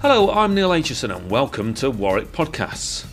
Hello, I'm Neil Aitchison and welcome to Warwick Podcasts.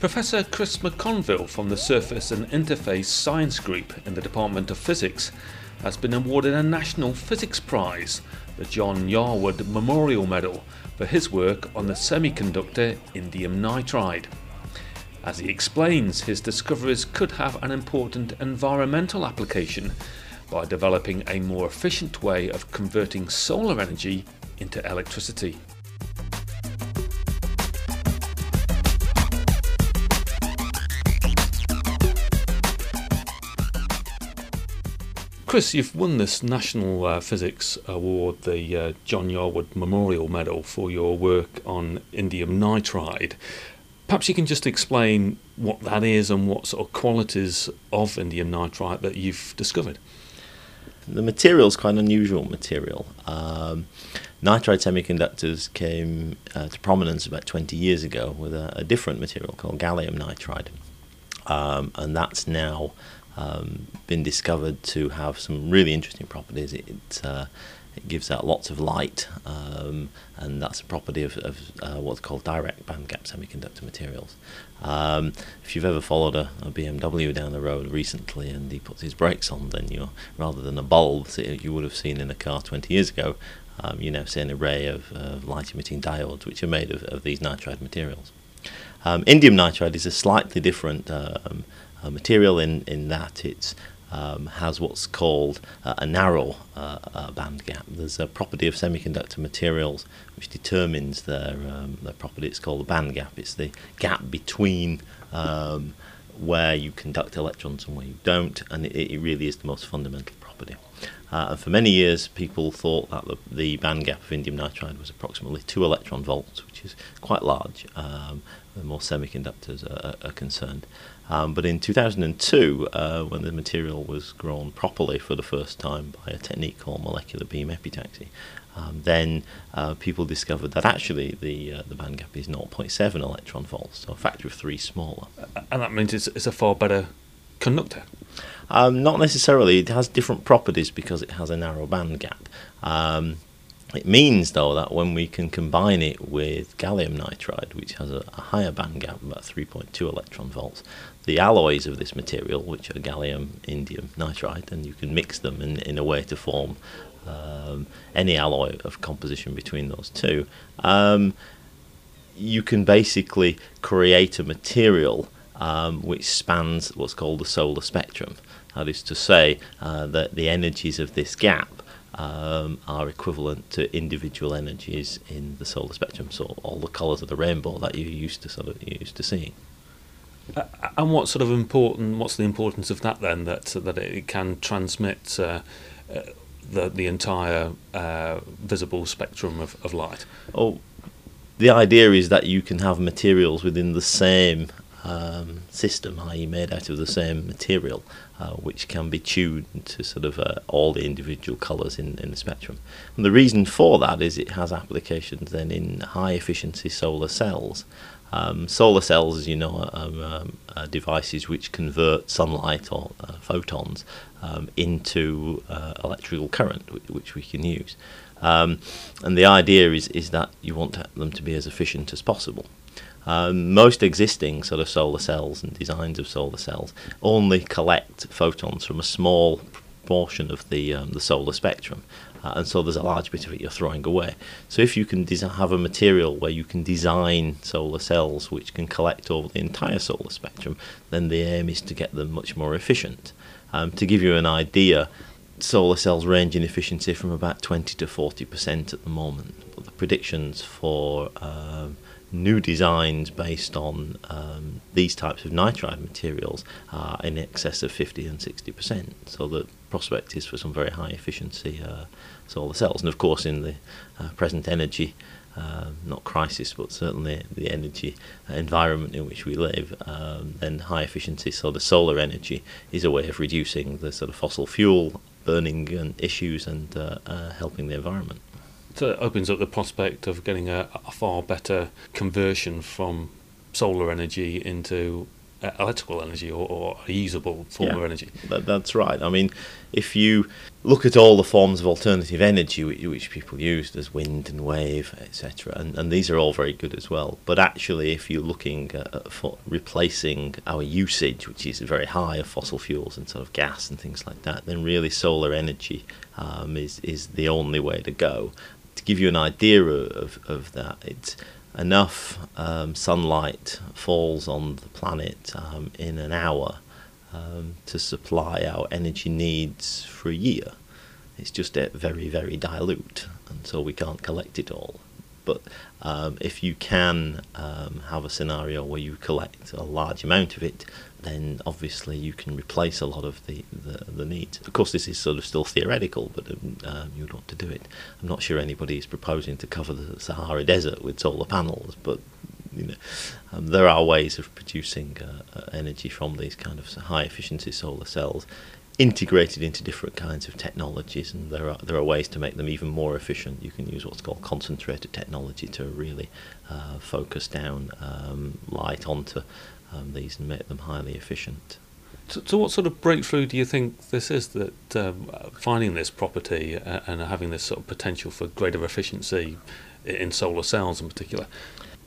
Professor Chris McConville from the Surface and Interface Science Group in the Department of Physics has been awarded a National Physics Prize, the John Yarwood Memorial Medal, for his work on the semiconductor indium nitride. As he explains, his discoveries could have an important environmental application by developing a more efficient way of converting solar energy into electricity. Chris, you've won this National uh, Physics Award, the uh, John Yarwood Memorial Medal, for your work on indium nitride. Perhaps you can just explain what that is and what sort of qualities of indium nitride that you've discovered. The material is quite an unusual material. Um, nitride semiconductors came uh, to prominence about 20 years ago with a, a different material called gallium nitride. Um, and that's now um, been discovered to have some really interesting properties. It, it, uh, it gives out lots of light, um, and that's a property of, of uh, what's called direct bandgap semiconductor materials. Um, if you've ever followed a, a, BMW down the road recently and he puts his brakes on, then you're rather than a bulb that you would have seen in a car 20 years ago, um, you now see an array of uh, light emitting diodes which are made of, of these nitride materials. Um, indium nitride is a slightly different um, uh, material in, in that it um, has what's called uh, a narrow uh, uh, band gap. There's a property of semiconductor materials which determines their, um, their property. It's called the band gap. It's the gap between um, where you conduct electrons and where you don't, and it, it really is the most fundamental property. Uh, and for many years, people thought that the, the, band gap of indium nitride was approximately 2 electron volts, which is quite large, um, the more semiconductors are, are concerned. Um, but in 2002, uh, when the material was grown properly for the first time by a technique called molecular beam epitaxy, um, then uh, people discovered that actually the uh, the band gap is 0.7 electron volts, so a factor of three smaller. And that means it's, it's a far better conductor. Um, not necessarily. It has different properties because it has a narrow band gap. Um, it means, though, that when we can combine it with gallium nitride, which has a, a higher band gap, about 3.2 electron volts, the alloys of this material, which are gallium, indium nitride, and you can mix them in, in a way to form um, any alloy of composition between those two. Um, you can basically create a material um, which spans what's called the solar spectrum. That is to say, uh, that the energies of this gap um, are equivalent to individual energies in the solar spectrum. So all the colours of the rainbow that you're used to sort of used to seeing. Uh, and what sort of important? What's the importance of that then? That that it can transmit uh, uh, the the entire uh, visible spectrum of, of light. Oh, the idea is that you can have materials within the same um, system, i.e., made out of the same material, uh, which can be tuned to sort of uh, all the individual colours in, in the spectrum. And the reason for that is it has applications then in high efficiency solar cells. Um, solar cells, as you know, are, um, are devices which convert sunlight or uh, photons um, into uh, electrical current, which, we can use. Um, and the idea is, is that you want them to be as efficient as possible. Um, most existing sort of solar cells and designs of solar cells only collect photons from a small portion of the um, the solar spectrum, and so there's a large bit of it you're throwing away. So if you can have a material where you can design solar cells which can collect over the entire solar spectrum, then the aim is to get them much more efficient. Um, to give you an idea, solar cells range in efficiency from about 20 to 40 percent at the moment, but the predictions for um, new designs based on um, these types of nitride materials are in excess of 50 and 60 percent. So the prospect is for some very high efficiency uh, solar cells. And of course, in the uh, present energy, uh, not crisis, but certainly the energy environment in which we live, um, then high efficiency, so the solar energy is a way of reducing the sort of fossil fuel burning and issues and uh, uh, helping the environment. So it opens up the prospect of getting a, a far better conversion from solar energy into uh, electrical energy or, or, a usable form yeah, of energy. That, that's right. I mean, if you look at all the forms of alternative energy which, which people use, there's wind and wave, etc., and, and these are all very good as well. But actually, if you're looking at replacing our usage, which is very high of fossil fuels and sort of gas and things like that, then really solar energy um, is is the only way to go. To give you an idea of, of that, it's enough um, sunlight falls on the planet um, in an hour um, to supply our energy needs for a year. It's just very, very dilute, and so we can't collect it all. But um, if you can um, have a scenario where you collect a large amount of it, then obviously you can replace a lot of the, the, the needs. Of course, this is sort of still theoretical, but um, um, you'd want to do it. I'm not sure anybody is proposing to cover the Sahara Desert with solar panels, but you know, um, there are ways of producing uh, uh energy from these kind of high efficiency solar cells integrated into different kinds of technologies, and there are there are ways to make them even more efficient. You can use what's called concentrated technology to really uh, focus down um, light onto um, these and make them highly efficient. So, so, what sort of breakthrough do you think this is that um, finding this property uh, and having this sort of potential for greater efficiency in solar cells in particular?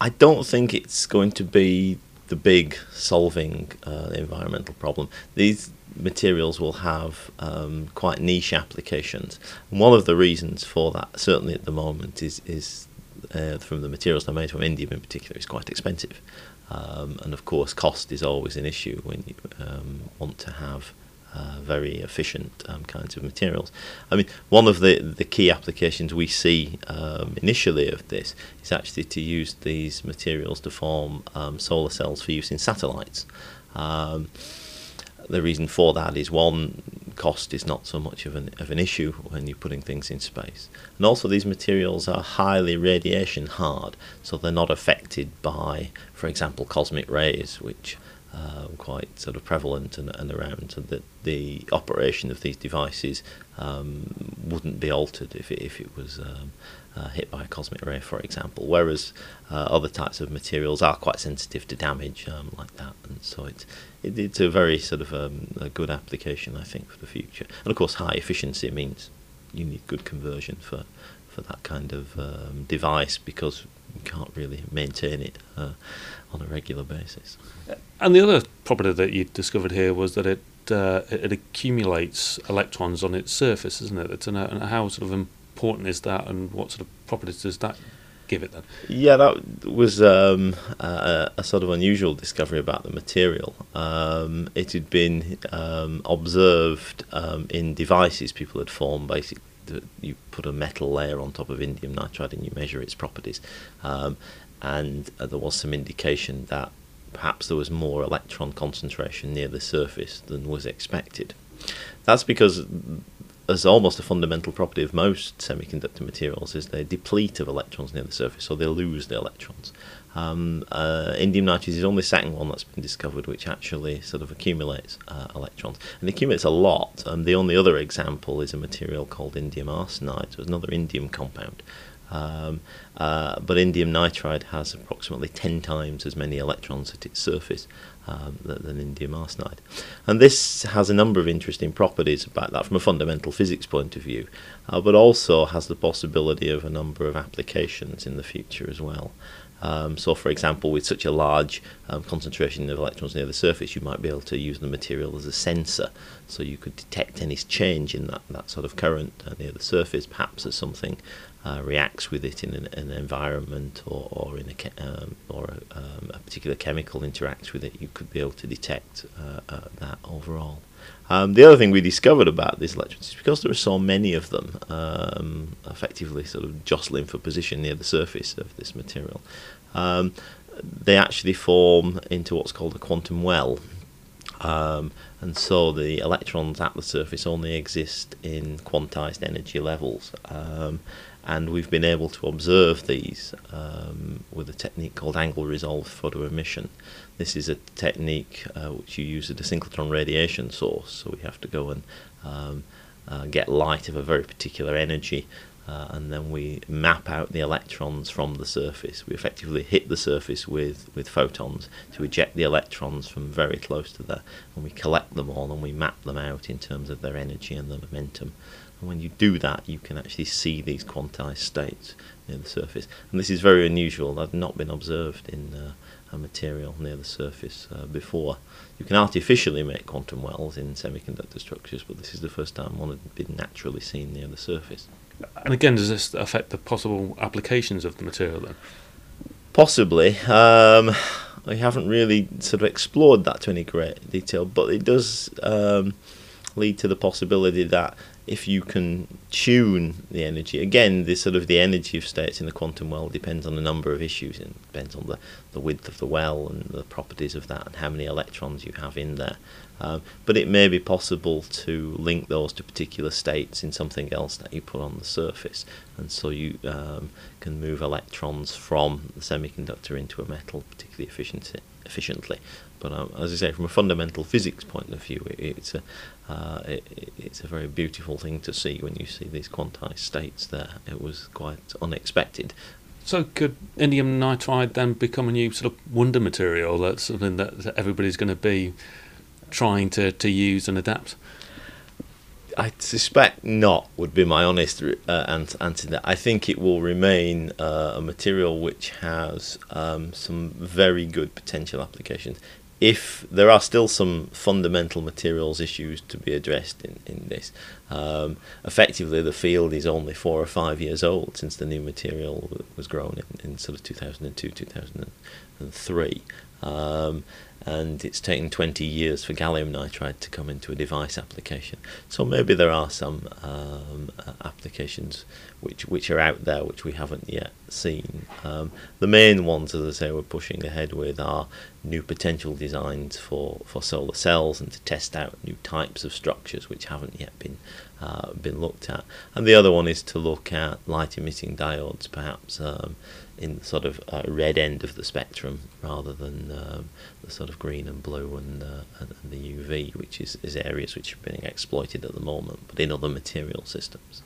I don't think it's going to be the big solving uh, the environmental problem. These materials will have um, quite niche applications. And one of the reasons for that, certainly at the moment, is is uh, from the materials they're made from indium in particular, is quite expensive. Um, and of course, cost is always an issue when you um, want to have uh, very efficient um, kinds of materials. I mean, one of the, the key applications we see um, initially of this is actually to use these materials to form um, solar cells for use in satellites. Um, the reason for that is one, cost is not so much of an, of an issue when you're putting things in space. And also, these materials are highly radiation hard, so they're not affected by, for example, cosmic rays, which are quite sort of prevalent and, and around, so that the operation of these devices um, wouldn't be altered if it, if it was um, uh, hit by a cosmic ray, for example. Whereas uh, other types of materials are quite sensitive to damage um, like that, and so it's it, it's a very sort of um, a good application, I think, for the future. And of course, high efficiency means you need good conversion for for that kind of um, device because you can't really maintain it uh, on a regular basis. And the other property that you discovered here was that it uh, it accumulates electrons on its surface, isn't it? It's an, how sort of important is that, and what sort of properties does that give it then? Yeah, that was um, a, a, sort of unusual discovery about the material. Um, it had been um, observed um, in devices people had formed, basically. You put a metal layer on top of indium nitride and you measure its properties. Um, and uh, there was some indication that perhaps there was more electron concentration near the surface than was expected. That's because as almost a fundamental property of most semiconductor materials is they deplete of electrons near the surface, so they lose the electrons. Um, uh, indium nitride is the only second one that's been discovered which actually sort of accumulates uh, electrons, and it accumulates a lot. Um, the only other example is a material called indium arsenide, so it's another indium compound. Um, uh, but indium nitride has approximately 10 times as many electrons at its surface um, than indium arsenide. And this has a number of interesting properties about that from a fundamental physics point of view, uh, but also has the possibility of a number of applications in the future as well. Um, so, for example, with such a large um, concentration of electrons near the surface, you might be able to use the material as a sensor, so you could detect any change in that, that sort of current uh, near the surface, perhaps as something uh, reacts with it in an, an environment or, or in a um, or a, um, a, particular chemical interacts with it, you could be able to detect uh, uh, that overall. Um, the other thing we discovered about these electrons is because there are so many of them, um, effectively sort of jostling for position near the surface of this material, um, they actually form into what's called a quantum well. Um, and so the electrons at the surface only exist in quantized energy levels. And we've been able to observe these um, with a technique called angle resolved photoemission. This is a technique uh, which you use at a synchrotron radiation source, so we have to go and um, uh, get light of a very particular energy uh, and then we map out the electrons from the surface. We effectively hit the surface with, with photons to eject the electrons from very close to there, and we collect them all and we map them out in terms of their energy and their momentum. And when you do that, you can actually see these quantized states near the surface. And this is very unusual. They've not been observed in uh, a material near the surface uh, before. You can artificially make quantum wells in semiconductor structures, but this is the first time one had been naturally seen near the surface. And again, does this affect the possible applications of the material then? Possibly. Um, I haven't really sort of explored that to any great detail, but it does um, lead to the possibility that if you can tune the energy. Again the sort of the energy of states in the quantum well depends on a number of issues. And depends on the, the width of the well and the properties of that and how many electrons you have in there um, but it may be possible to link those to particular states in something else that you put on the surface and so you um, can move electrons from the semiconductor into a metal particularly efficiently efficiently but um, as I say, from a fundamental physics point of view, it, it's a uh, it, it's a very beautiful thing to see when you see these quantized states there. It was quite unexpected. So could indium nitride then become a new sort of wonder material? That's something that everybody's going to be trying to, to use and adapt. I suspect not. Would be my honest uh, answer. That I think it will remain uh, a material which has um, some very good potential applications if there are still some fundamental materials issues to be addressed in, in this, um, effectively the field is only four or five years old since the new material was grown in, in sort of 2002, 2003. Um, and it's taken 20 years for gallium nitride to come into a device application. So maybe there are some um, applications which which are out there which we haven't yet seen. Um, the main ones, as I say, we're pushing ahead with are new potential designs for, for solar cells and to test out new types of structures which haven't yet been uh, been looked at. And the other one is to look at light emitting diodes, perhaps um, in the sort of uh, red end of the spectrum rather than um, the sort of green and blue and, uh, and, the UV, which is, is areas which are being exploited at the moment, but in other material systems.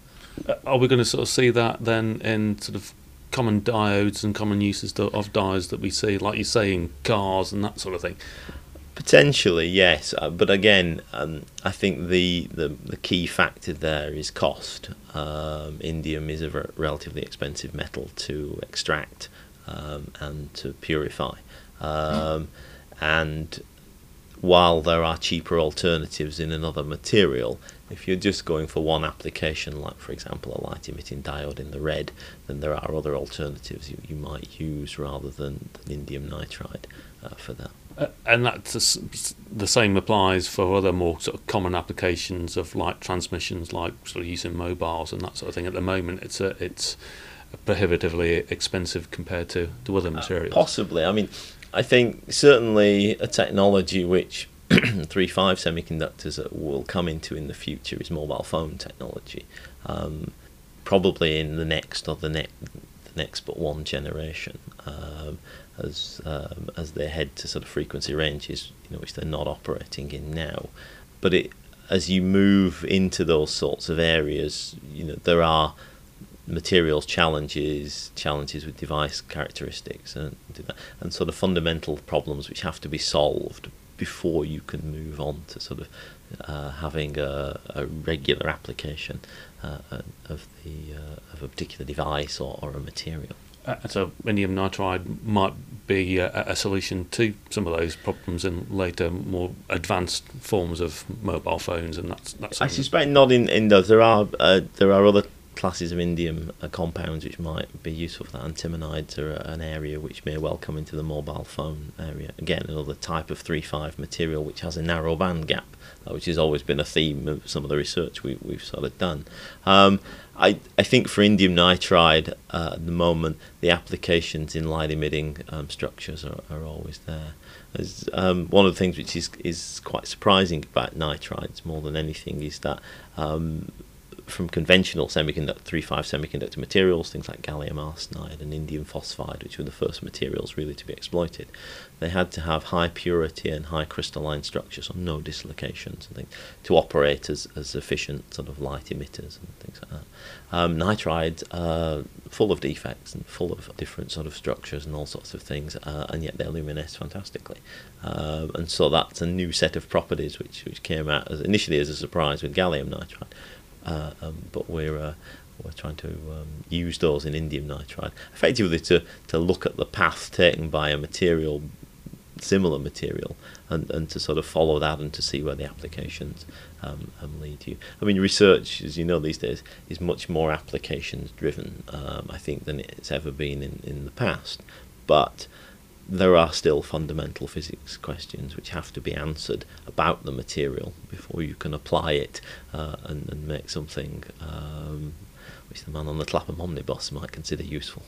Uh, are we going to sort of see that then in sort of common diodes and common uses of diodes that we see, like you say, in cars and that sort of thing? Potentially, yes, uh, but again, um, I think the, the, the key factor there is cost. Um, indium is a re- relatively expensive metal to extract um, and to purify, um, and while there are cheaper alternatives in another material, if you're just going for one application, like for example a light emitting diode in the red, then there are other alternatives you, you might use rather than, than indium nitride uh, for that. Uh, and that's the same applies for other more sort of common applications of light transmissions, like sort of using mobiles and that sort of thing. At the moment, it's a, it's prohibitively expensive compared to, to other uh, materials. Uh, possibly. I mean, I think certainly a technology which III-V semiconductors that will come into in the future is mobile phone technology. Um, probably in the next or the, ne- the next but one generation. Um, as um, as they head to sort of frequency ranges, you know, which they're not operating in now. But it, as you move into those sorts of areas, you know, there are materials challenges, challenges with device characteristics, and and sort of fundamental problems which have to be solved before you can move on to sort of uh, having a, a, regular application uh, of the uh, of a particular device or, or a material. Uh, so indium nitride might be a, a, solution to some of those problems in later, more advanced forms of mobile phones, and that's. that's I suspect not in, in those. There are uh, there are other classes of indium uh, compounds which might be useful for that. Antimonides are an area which may well come into the mobile phone area. Again, another type of III-V material which has a narrow band gap, uh, which has always been a theme of some of the research we, we've sort of done. Um, I, I think for indium nitride uh, at the moment, the applications in light emitting um, structures are, are always there. As, um, one of the things which is, is quite surprising about nitrides more than anything is that um, from conventional semiconductor III-V semiconductor materials, things like gallium arsenide and indium phosphide, which were the first materials really to be exploited. They had to have high purity and high crystalline structures, so no dislocations and things, to operate as, as efficient sort of light emitters and things like that. Um, nitride, uh, full of defects and full of different sort of structures and all sorts of things, uh, and yet they luminesce fantastically. Um, and so that's a new set of properties which, which came out as, initially as a surprise with gallium nitride. Uh, um, but we're uh, we're trying to um, use those in indium nitride, effectively to, to look at the path taken by a material, similar material, and, and to sort of follow that and to see where the applications um, um, lead you. I mean, research, as you know these days, is much more applications driven, um, I think, than it's ever been in, in the past. But there are still fundamental physics questions which have to be answered about the material before you can apply it uh, and, and, make something um, which the man on the Clapham omnibus might consider useful.